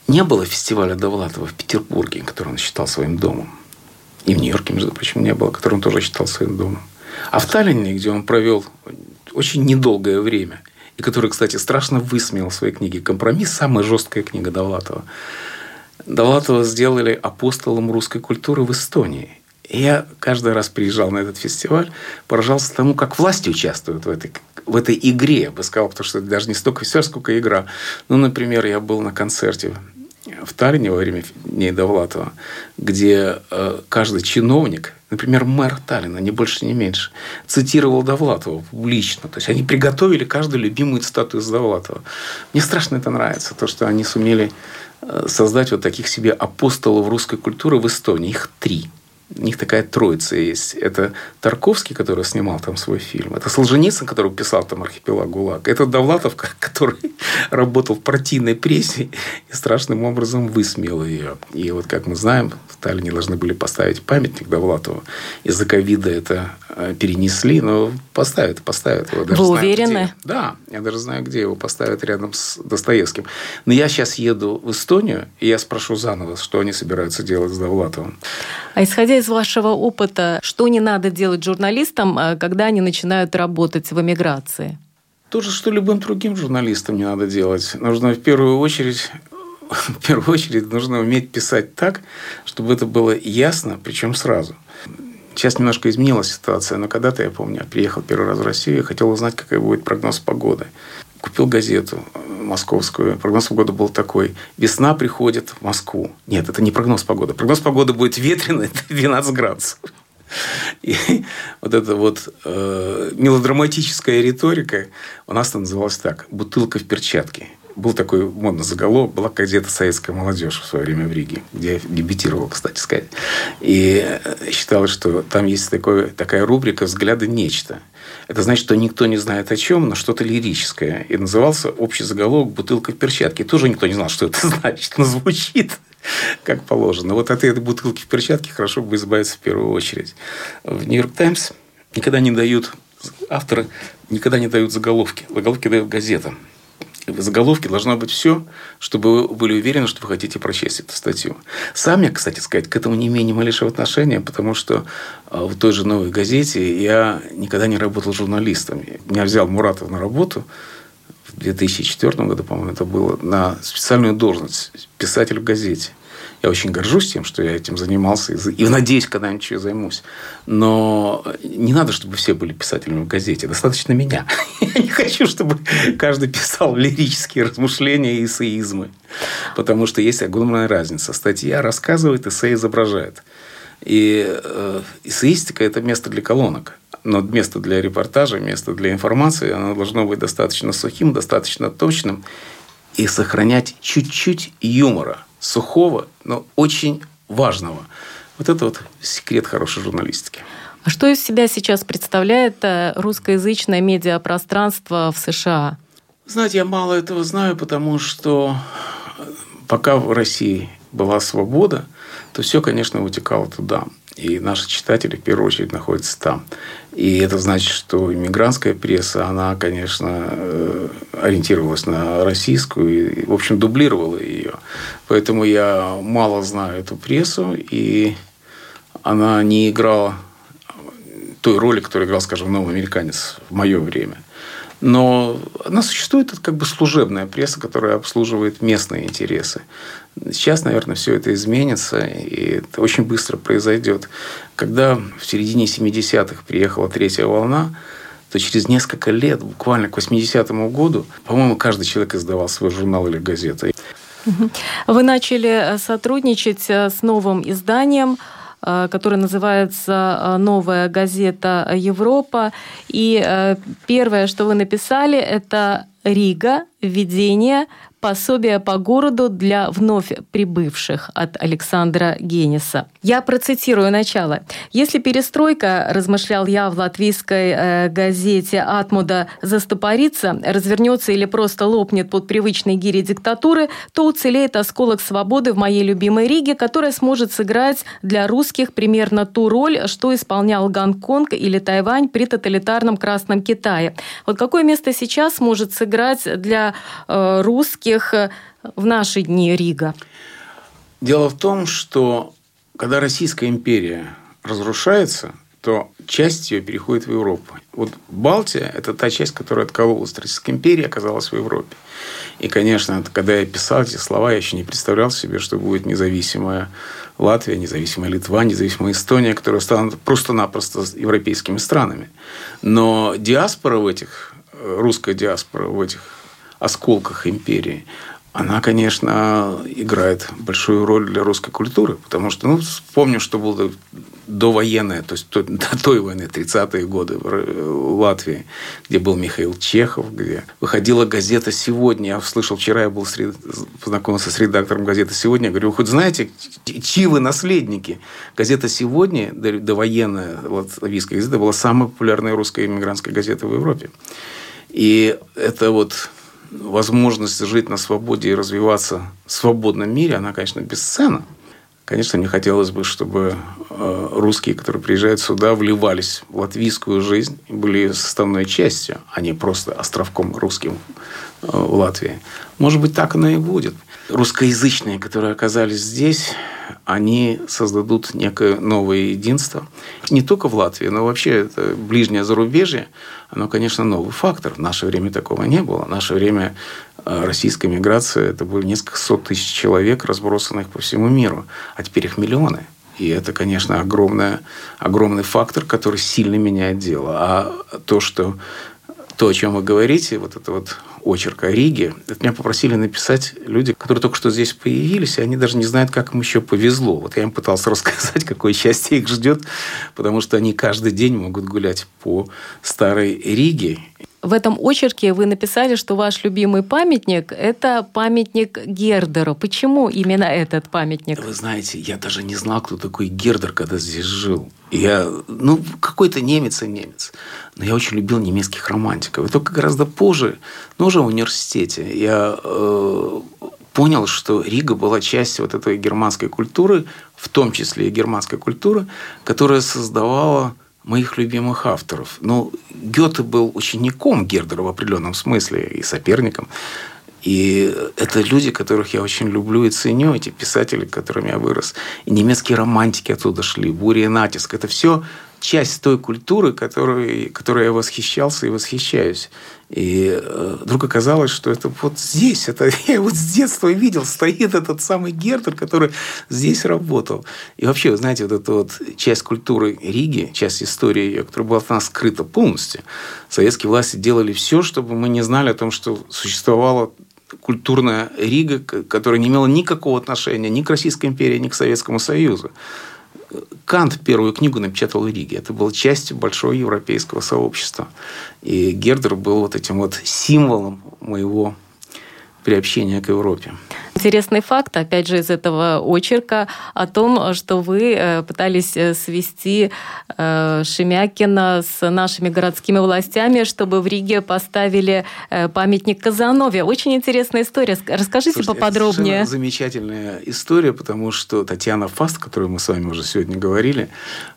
Не было фестиваля Довлатова в Петербурге, который он считал своим домом. И в Нью-Йорке, между прочим, не было, который он тоже считал своим домом. А в Таллине, где он провел очень недолгое время, и который, кстати, страшно высмеял в своей книге «Компромисс», самая жесткая книга Довлатова, Довлатова сделали апостолом русской культуры в Эстонии. Я каждый раз приезжал на этот фестиваль, поражался тому, как власти участвуют в этой, в этой игре. Я бы сказал, потому что это даже не столько фестиваль, сколько игра. Ну, например, я был на концерте в Таллине во время Дней Довлатова, где э, каждый чиновник, например, мэр Таллина, не больше, не меньше, цитировал Довлатова публично. То есть они приготовили каждую любимую статую из Довлатова. Мне страшно это нравится, то, что они сумели э, создать вот таких себе апостолов русской культуры в Эстонии. Их три – у них такая троица есть. Это Тарковский, который снимал там свой фильм. Это Солженицын, который писал там «Архипелаг ГУЛАГ». Это Довлатов, который работал в партийной прессе и страшным образом высмеял ее. И вот, как мы знаем, в Таллине должны были поставить памятник Довлатову. Из-за ковида это э, перенесли, но поставят, поставят его. Даже Вы знаю, уверены? Где. Да, я даже знаю, где его поставят рядом с Достоевским. Но я сейчас еду в Эстонию, и я спрошу заново, что они собираются делать с Довлатовым. А исходя из вашего опыта, что не надо делать журналистам, э, когда они начинают работать в эмиграции? То же, что любым другим журналистам не надо делать. Нужно в первую очередь в первую очередь нужно уметь писать так, чтобы это было ясно, причем сразу. Сейчас немножко изменилась ситуация, но когда-то, я помню, я приехал первый раз в Россию и хотел узнать, какой будет прогноз погоды. Купил газету московскую. Прогноз погоды был такой. Весна приходит в Москву. Нет, это не прогноз погоды. Прогноз погоды будет ветреный, 12 градусов. И вот эта вот э, мелодраматическая риторика у нас называлась так. «Бутылка в перчатке» был такой модный заголовок, была газета «Советская молодежь» в свое время в Риге, где я дебютировал, кстати сказать. И э, считалось, что там есть такое, такая рубрика «Взгляды нечто». Это значит, что никто не знает о чем, но что-то лирическое. И назывался общий заголовок «Бутылка в перчатке». Тоже никто не знал, что это значит, но звучит как положено. Вот от этой бутылки в перчатке хорошо бы избавиться в первую очередь. В «Нью-Йорк Таймс» никогда не дают, авторы никогда не дают заголовки. Заголовки дают газета в заголовке должно быть все, чтобы вы были уверены, что вы хотите прочесть эту статью. Сам я, кстати сказать, к этому не имею ни малейшего отношения, потому что а, в той же «Новой газете» я никогда не работал журналистом. Меня взял Муратов на работу в 2004 году, по-моему, это было, на специальную должность писатель в газете – я очень горжусь тем, что я этим занимался и надеюсь, когда-нибудь еще займусь. Но не надо, чтобы все были писателями в газете. Достаточно меня. Я не хочу, чтобы каждый писал лирические размышления и эссеизмы. Потому что есть огромная разница. Статья рассказывает, эссе изображает. И э, эссеистика – это место для колонок. Но место для репортажа, место для информации, оно должно быть достаточно сухим, достаточно точным и сохранять чуть-чуть юмора – сухого, но очень важного. Вот это вот секрет хорошей журналистики. А что из себя сейчас представляет э, русскоязычное медиапространство в США? Знаете, я мало этого знаю, потому что пока в России была свобода, то все, конечно, вытекало туда. И наши читатели, в первую очередь, находятся там. И это значит, что иммигрантская пресса, она, конечно, э, ориентировалась на российскую и, в общем, дублировала ее. Поэтому я мало знаю эту прессу, и она не играла той роли, которую играл, скажем, новый американец в мое время. Но она существует, это как бы служебная пресса, которая обслуживает местные интересы. Сейчас, наверное, все это изменится, и это очень быстро произойдет. Когда в середине 70-х приехала третья волна, то через несколько лет, буквально к 80-му году, по-моему, каждый человек издавал свой журнал или газету. Вы начали сотрудничать с новым изданием Э, который называется э, «Новая газета Европа». И э, первое, что вы написали, это Рига, введение пособие по городу для вновь прибывших от Александра Гениса. Я процитирую начало. «Если перестройка, размышлял я в латвийской э, газете «Атмуда», застопорится, развернется или просто лопнет под привычной гире диктатуры, то уцелеет осколок свободы в моей любимой Риге, которая сможет сыграть для русских примерно ту роль, что исполнял Гонконг или Тайвань при тоталитарном Красном Китае. Вот какое место сейчас может сыграть для э, русских э, в наши дни Рига? Дело в том, что когда Российская империя разрушается, то часть ее переходит в Европу. Вот Балтия – это та часть, которая откололась от Российской империи, оказалась в Европе. И, конечно, когда я писал эти слова, я еще не представлял себе, что будет независимая Латвия, независимая Литва, независимая Эстония, которые станут просто-напросто европейскими странами. Но диаспора в этих, русская диаспора в этих осколках империи, она, конечно, играет большую роль для русской культуры, потому что, ну, вспомню, что было довоенное, то есть до той войны, 30-е годы в Латвии, где был Михаил Чехов, где выходила газета «Сегодня». Я слышал, вчера я был сред... познакомился с редактором газеты «Сегодня». Я говорю, вы хоть знаете, чьи вы наследники? Газета «Сегодня», довоенная латвийская газета, была самой популярной русской иммигрантской газетой в Европе. И это вот возможность жить на свободе и развиваться в свободном мире, она, конечно, бесценна. Конечно, мне хотелось бы, чтобы э, русские, которые приезжают сюда, вливались в латвийскую жизнь были составной частью, а не просто островком русским э, в Латвии. Может быть, так оно и будет. Русскоязычные, которые оказались здесь, они создадут некое новое единство. Не только в Латвии, но вообще это ближнее зарубежье, оно, конечно, новый фактор. В наше время такого не было. В наше время российская миграция – это были несколько сот тысяч человек, разбросанных по всему миру. А теперь их миллионы. И это, конечно, огромное, огромный фактор, который сильно меняет дело. А то, что то, о чем вы говорите, вот это вот очерк о Риге, это меня попросили написать люди, которые только что здесь появились, и они даже не знают, как им еще повезло. Вот я им пытался рассказать, какое счастье их ждет, потому что они каждый день могут гулять по старой Риге. В этом очерке вы написали, что ваш любимый памятник – это памятник Гердеру. Почему именно этот памятник? Вы знаете, я даже не знал, кто такой Гердер, когда здесь жил. Я, ну, какой-то немец и немец. Но я очень любил немецких романтиков. И только гораздо позже, ну, уже в университете, я э, понял, что Рига была частью вот этой германской культуры, в том числе и германской культуры, которая создавала моих любимых авторов. Ну, Гёте был учеником Гердера в определенном смысле и соперником. И это люди, которых я очень люблю и ценю, эти писатели, которыми я вырос. И немецкие романтики оттуда шли, буря и натиск. Это все часть той культуры, которой, которой я восхищался и восхищаюсь. И э, вдруг оказалось, что это вот здесь, это я вот с детства видел, стоит этот самый Гертер, который здесь работал. И вообще, вы знаете, вот эта вот часть культуры Риги, часть истории которая была от нас скрыта полностью. Советские власти делали все, чтобы мы не знали о том, что существовала культурная Рига, которая не имела никакого отношения ни к Российской империи, ни к Советскому Союзу. Кант первую книгу напечатал в Риге. Это была частью большого европейского сообщества. И Гердер был вот этим вот символом моего приобщения к Европе. Интересный факт, опять же, из этого очерка о том, что вы э, пытались э, свести э, Шемякина с нашими городскими властями, чтобы в Риге поставили памятник Казанове. Очень интересная история. Расскажите Слушайте, поподробнее. Это замечательная история, потому что Татьяна Фаст, о которой мы с вами уже сегодня говорили,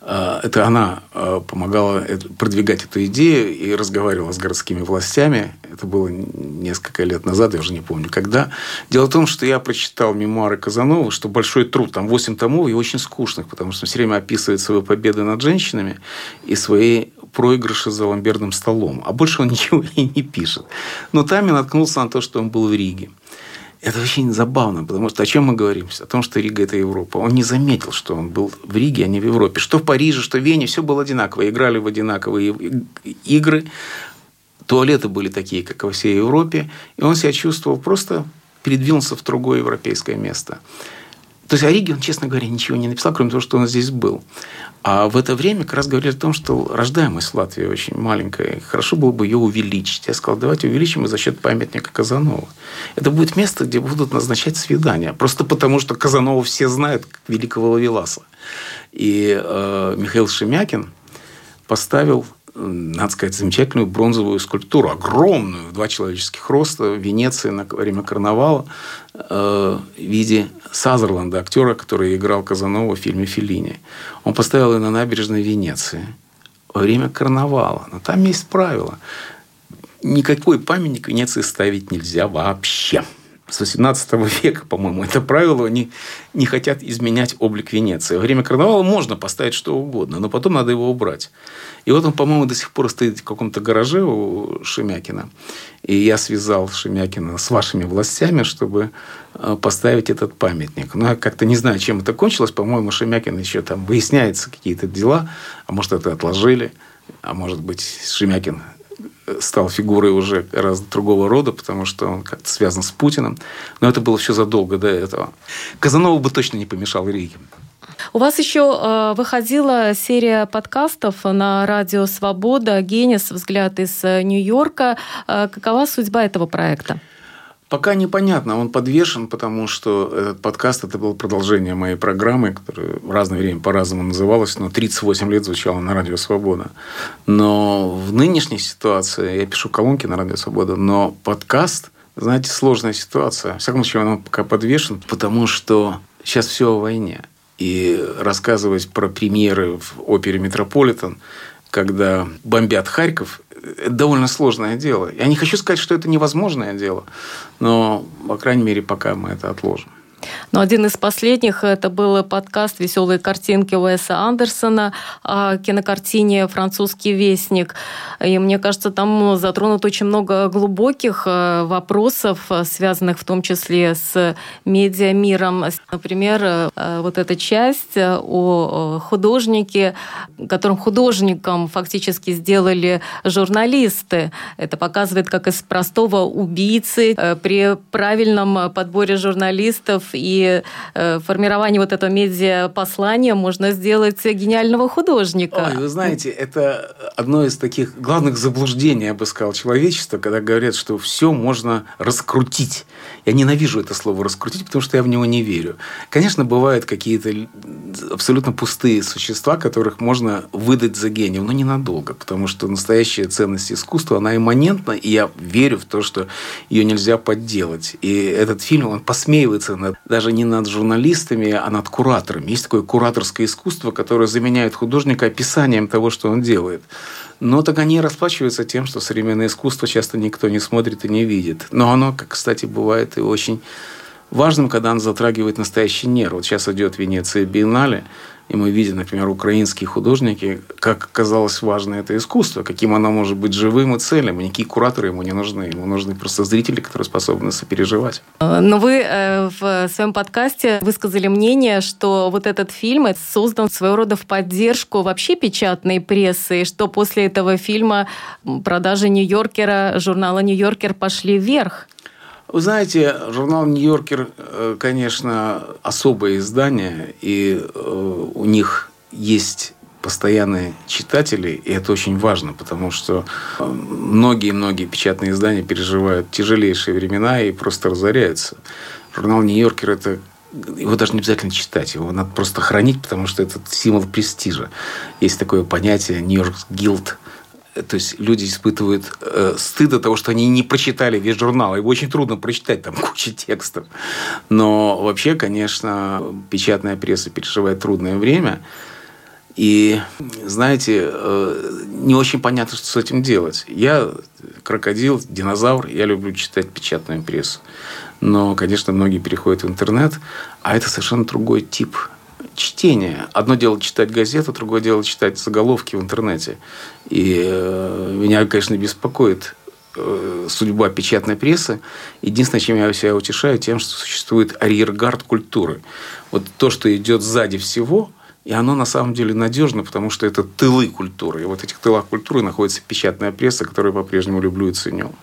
это она помогала продвигать эту идею и разговаривала с городскими властями. Это было несколько лет назад, я уже не помню когда. Дело в том, что я прочитал мемуары Казанова, что большой труд, там 8 томов и очень скучных, потому что он все время описывает свои победы над женщинами и свои проигрыши за ламберным столом. А больше он ничего и не пишет. Но там я наткнулся на то, что он был в Риге. Это очень забавно, потому что о чем мы говорим? О том, что Рига – это Европа. Он не заметил, что он был в Риге, а не в Европе. Что в Париже, что в Вене, все было одинаково. Играли в одинаковые игры. Туалеты были такие, как во всей Европе. И он себя чувствовал просто передвинулся в другое европейское место. То есть о Риге он, честно говоря, ничего не написал, кроме того, что он здесь был. А в это время как раз говорили о том, что рождаемость в Латвии очень маленькая. Хорошо было бы ее увеличить. Я сказал, давайте увеличим ее за счет памятника Казанова. Это будет место, где будут назначать свидания. Просто потому, что Казанова все знают, как великого Лавеласа. И э, Михаил Шемякин поставил надо сказать, замечательную бронзовую скульптуру, огромную, в два человеческих роста, в Венеции на время карнавала, э, в виде Сазерланда, актера, который играл Казанова в фильме «Феллини». Он поставил ее на набережной Венеции во время карнавала. Но там есть правило. Никакой памятник Венеции ставить нельзя вообще с 18 века, по-моему, это правило, они не хотят изменять облик Венеции. Во время карнавала можно поставить что угодно, но потом надо его убрать. И вот он, по-моему, до сих пор стоит в каком-то гараже у Шемякина. И я связал Шемякина с вашими властями, чтобы э, поставить этот памятник. Но я как-то не знаю, чем это кончилось. По-моему, Шемякин еще там выясняется какие-то дела. А может, это отложили. А может быть, Шемякин стал фигурой уже гораздо другого рода, потому что он как-то связан с Путиным. Но это было все задолго до этого. Казанову бы точно не помешал Риге. У вас еще э, выходила серия подкастов на радио «Свобода», «Генис. Взгляд из э, Нью-Йорка». Э, какова судьба этого проекта? Пока непонятно, он подвешен, потому что этот подкаст это было продолжение моей программы, которая в разное время по-разному называлась, но 38 лет звучала на радио Свобода. Но в нынешней ситуации, я пишу колонки на радио Свобода, но подкаст, знаете, сложная ситуация. В всяком случае, он пока подвешен, потому что сейчас все о войне. И рассказывать про премьеры в опере «Метрополитен», когда бомбят Харьков, это довольно сложное дело. Я не хочу сказать, что это невозможное дело, но, по крайней мере, пока мы это отложим. Но один из последних это был подкаст «Веселые картинки» Уэса Андерсона о кинокартине «Французский вестник». И мне кажется, там затронут очень много глубоких э, вопросов, связанных в том числе с медиамиром. Например, э, вот эта часть о художнике, которым художником фактически сделали журналисты. Это показывает, как из простого убийцы э, при правильном подборе журналистов и э, формирование вот этого медиа-послания можно сделать гениального художника. Ой, вы знаете, это одно из таких главных заблуждений, я бы сказал, человечества, когда говорят, что все можно раскрутить. Я ненавижу это слово «раскрутить», потому что я в него не верю. Конечно, бывают какие-то абсолютно пустые существа, которых можно выдать за гением, но ненадолго, потому что настоящая ценность искусства, она имманентна, и я верю в то, что ее нельзя подделать. И этот фильм, он посмеивается над даже не над журналистами, а над кураторами. Есть такое кураторское искусство, которое заменяет художника описанием того, что он делает. Но так они расплачиваются тем, что современное искусство часто никто не смотрит и не видит. Но оно, как, кстати, бывает и очень важным, когда оно затрагивает настоящий нерв. Вот сейчас идет Венеция Биеннале, и мы видим, например, украинские художники, как оказалось важно это искусство, каким оно может быть живым и цельным. И никакие кураторы ему не нужны. Ему нужны просто зрители, которые способны сопереживать. Но вы э, в своем подкасте высказали мнение, что вот этот фильм создан своего рода в поддержку вообще печатной прессы, и что после этого фильма продажи Нью-Йоркера, журнала Нью-Йоркер пошли вверх. Вы знаете, журнал «Нью-Йоркер», э, конечно, особое издание, и э, у них есть постоянные читатели, и это очень важно, потому что многие-многие печатные издания переживают тяжелейшие времена и просто разоряются. Журнал «Нью-Йоркер» – это его даже не обязательно читать, его надо просто хранить, потому что это символ престижа. Есть такое понятие «Нью-Йорк Гилд», то есть люди испытывают э, стыд от того, что они не прочитали весь журнал. Его очень трудно прочитать, там куча текстов. Но вообще, конечно, печатная пресса переживает трудное время. И, знаете, э, не очень понятно, что с этим делать. Я крокодил, динозавр, я люблю читать печатную прессу. Но, конечно, многие переходят в интернет, а это совершенно другой тип чтения. Одно дело читать газету, другое дело читать заголовки в интернете. И э, меня, конечно, беспокоит э, судьба печатной прессы. Единственное, чем я себя утешаю, тем, что существует арьергард культуры. Вот то, что идет сзади всего, и оно на самом деле надежно, потому что это тылы культуры. И вот в этих тылах культуры находится печатная пресса, которую я по-прежнему люблю и ценю.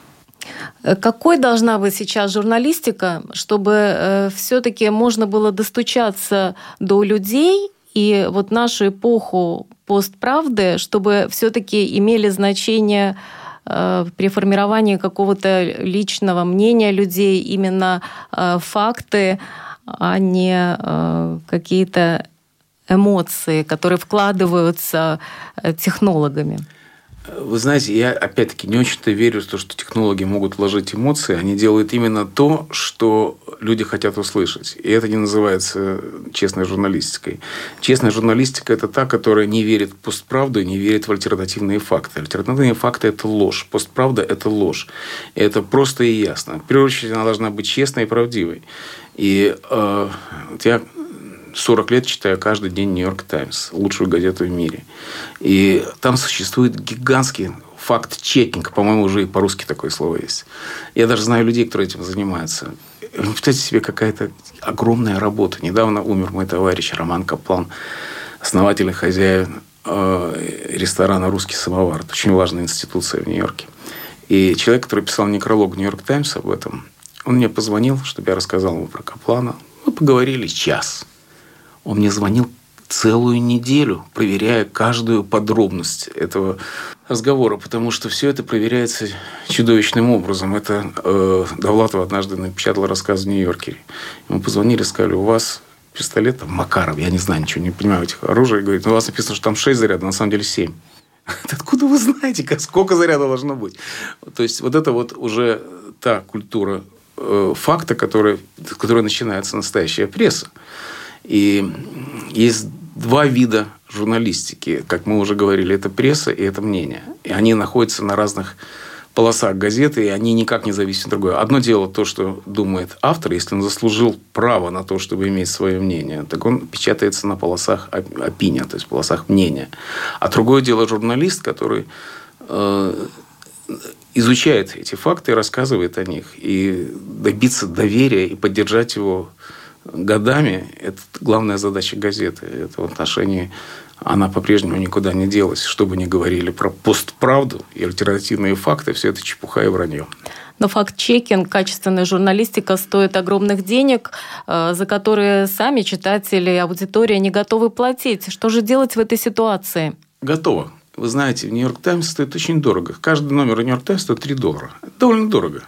Какой должна быть сейчас журналистика, чтобы э, все-таки можно было достучаться до людей и вот нашу эпоху постправды, чтобы все-таки имели значение э, при формировании какого-то личного мнения людей именно э, факты, а не какие-то эмоции, которые вкладываются технологами? Вы знаете, я опять-таки не очень-то верю в то, что технологии могут вложить эмоции. Они делают именно то, что люди хотят услышать. И это не называется честной журналистикой. Честная журналистика – это та, которая не верит в постправду и не верит в альтернативные факты. Альтернативные факты – это ложь. Постправда – это ложь. И это просто и ясно. В первую очередь, она должна быть честной и правдивой. И э, я 40 лет читаю каждый день «Нью-Йорк Таймс», лучшую газету в мире. И там существует гигантский факт-чекинг. По-моему, уже и по-русски такое слово есть. Я даже знаю людей, которые этим занимаются. Представьте себе, какая-то огромная работа. Недавно умер мой товарищ Роман Каплан, основатель и хозяин э, ресторана «Русский самовар». Это очень важная институция в Нью-Йорке. И человек, который писал некролог «Нью-Йорк Таймс» об этом, он мне позвонил, чтобы я рассказал ему про Каплана. Мы поговорили час. Он мне звонил целую неделю, проверяя каждую подробность этого разговора, потому что все это проверяется чудовищным образом. Это э, Довлатов однажды напечатал рассказ в Нью-Йоркере. Ему позвонили, сказали, у вас пистолет, там, Макаров, я не знаю, ничего не понимаю этих оружий. Говорит, ну, у вас написано, что там 6 зарядов, на самом деле 7. Откуда вы знаете, сколько заряда должно быть? То есть, вот это вот уже та культура э, факта, которая, с которой начинается настоящая пресса. И есть два вида журналистики, как мы уже говорили, это пресса и это мнение. И они находятся на разных полосах газеты, и они никак не зависят от другое. Одно дело то, что думает автор, если он заслужил право на то, чтобы иметь свое мнение, так он печатается на полосах опиния, то есть полосах мнения. А другое дело журналист, который э, изучает эти факты рассказывает о них. И добиться доверия и поддержать его годами это главная задача газеты. Это в отношении она по-прежнему никуда не делась. Что бы ни говорили про постправду и альтернативные факты, все это чепуха и вранье. Но факт-чекинг, качественная журналистика стоит огромных денег, э, за которые сами читатели, аудитория не готовы платить. Что же делать в этой ситуации? Готово. Вы знаете, в «Нью-Йорк Таймс» стоит очень дорого. Каждый номер «Нью-Йорк Таймс» стоит 3 доллара. Это довольно дорого.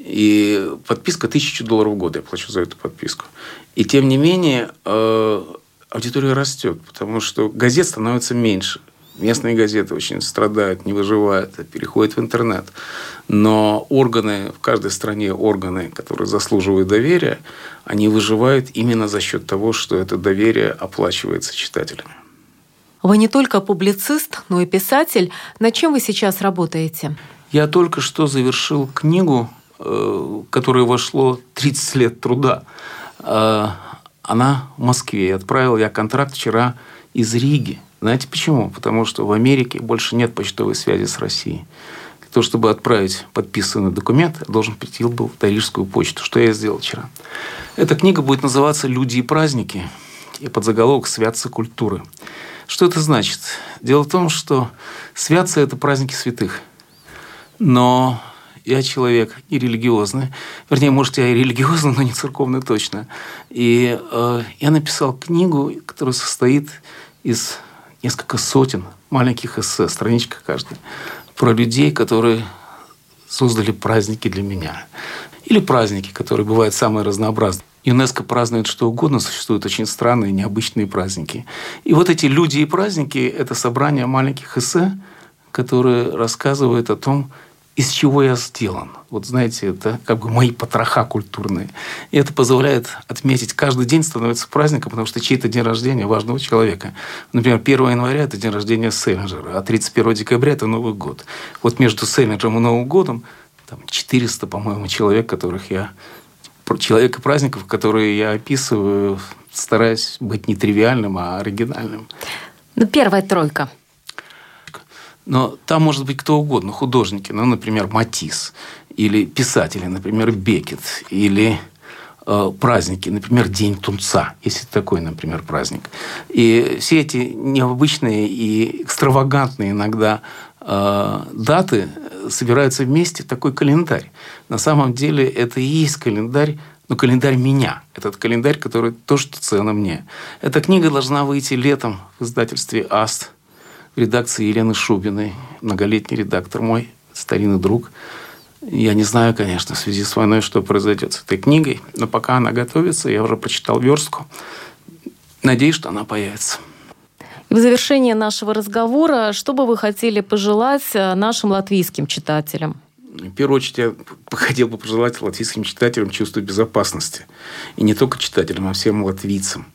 И подписка тысячу долларов в год я плачу за эту подписку. И тем не менее э, аудитория растет, потому что газет становится меньше. Местные газеты очень страдают, не выживают, переходят в интернет. Но органы, в каждой стране органы, которые заслуживают доверия, они выживают именно за счет того, что это доверие оплачивается читателями. Вы не только публицист, но и писатель. Над чем вы сейчас работаете? Я только что завершил книгу Э, которое вошло 30 лет труда, э, она в Москве. Отправил я контракт вчера из Риги. Знаете почему? Потому что в Америке больше нет почтовой связи с Россией. Для того, чтобы отправить подписанный документ, я должен прийти был в Рижскую почту. Что я сделал вчера? Эта книга будет называться «Люди и праздники» и под заголовок «Святцы культуры». Что это значит? Дело в том, что святцы – это праздники святых. Но я человек и религиозный. Вернее, может, я и религиозный, но не церковный точно. И э, я написал книгу, которая состоит из несколько сотен маленьких эссе, страничка каждая, про людей, которые создали праздники для меня. Или праздники, которые бывают самые разнообразные. ЮНЕСКО празднует что угодно, существуют очень странные, необычные праздники. И вот эти люди и праздники – это собрание маленьких эссе, которые рассказывают о том, из чего я сделан. Вот знаете, это как бы мои потроха культурные. И это позволяет отметить, каждый день становится праздником, потому что чей-то день рождения важного человека. Например, 1 января – это день рождения Селлинджера, а 31 декабря – это Новый год. Вот между Селлинджером и Новым годом там 400, по-моему, человек, которых я человека праздников, которые я описываю, стараясь быть не тривиальным, а оригинальным. Ну, первая тройка. Но там может быть кто угодно, художники, ну, например, Матис, или писатели, например, Бекет, или э, праздники, например, День Тунца, если такой, например, праздник. И все эти необычные и экстравагантные иногда э, даты собираются вместе такой календарь. На самом деле это и есть календарь, но календарь меня. Этот календарь, который то, что ценно мне. Эта книга должна выйти летом в издательстве «Аст», в редакции Елены Шубиной, многолетний редактор мой, старинный друг. Я не знаю, конечно, в связи с войной, что произойдет с этой книгой, но пока она готовится, я уже прочитал верстку. Надеюсь, что она появится. И в завершение нашего разговора, что бы вы хотели пожелать э, нашим латвийским читателям? В первую очередь, я хотел бы пожелать латвийским читателям чувства безопасности. И не только читателям, а всем латвийцам.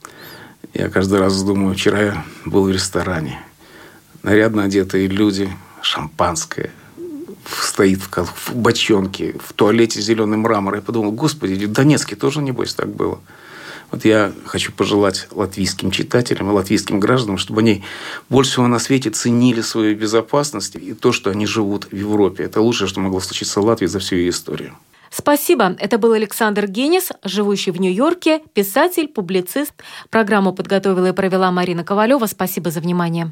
Я каждый раз думаю, вчера я был в ресторане. Нарядно одетые люди, шампанское, стоит в бочонке, в туалете зеленый мрамор. Я подумал, господи, в Донецке тоже, небось, так было. Вот я хочу пожелать латвийским читателям и латвийским гражданам, чтобы они больше всего на свете ценили свою безопасность и то, что они живут в Европе. Это лучшее, что могло случиться в Латвии за всю ее историю. Спасибо. Это был Александр Генис, живущий в Нью-Йорке, писатель, публицист. Программу подготовила и провела Марина Ковалева. Спасибо за внимание.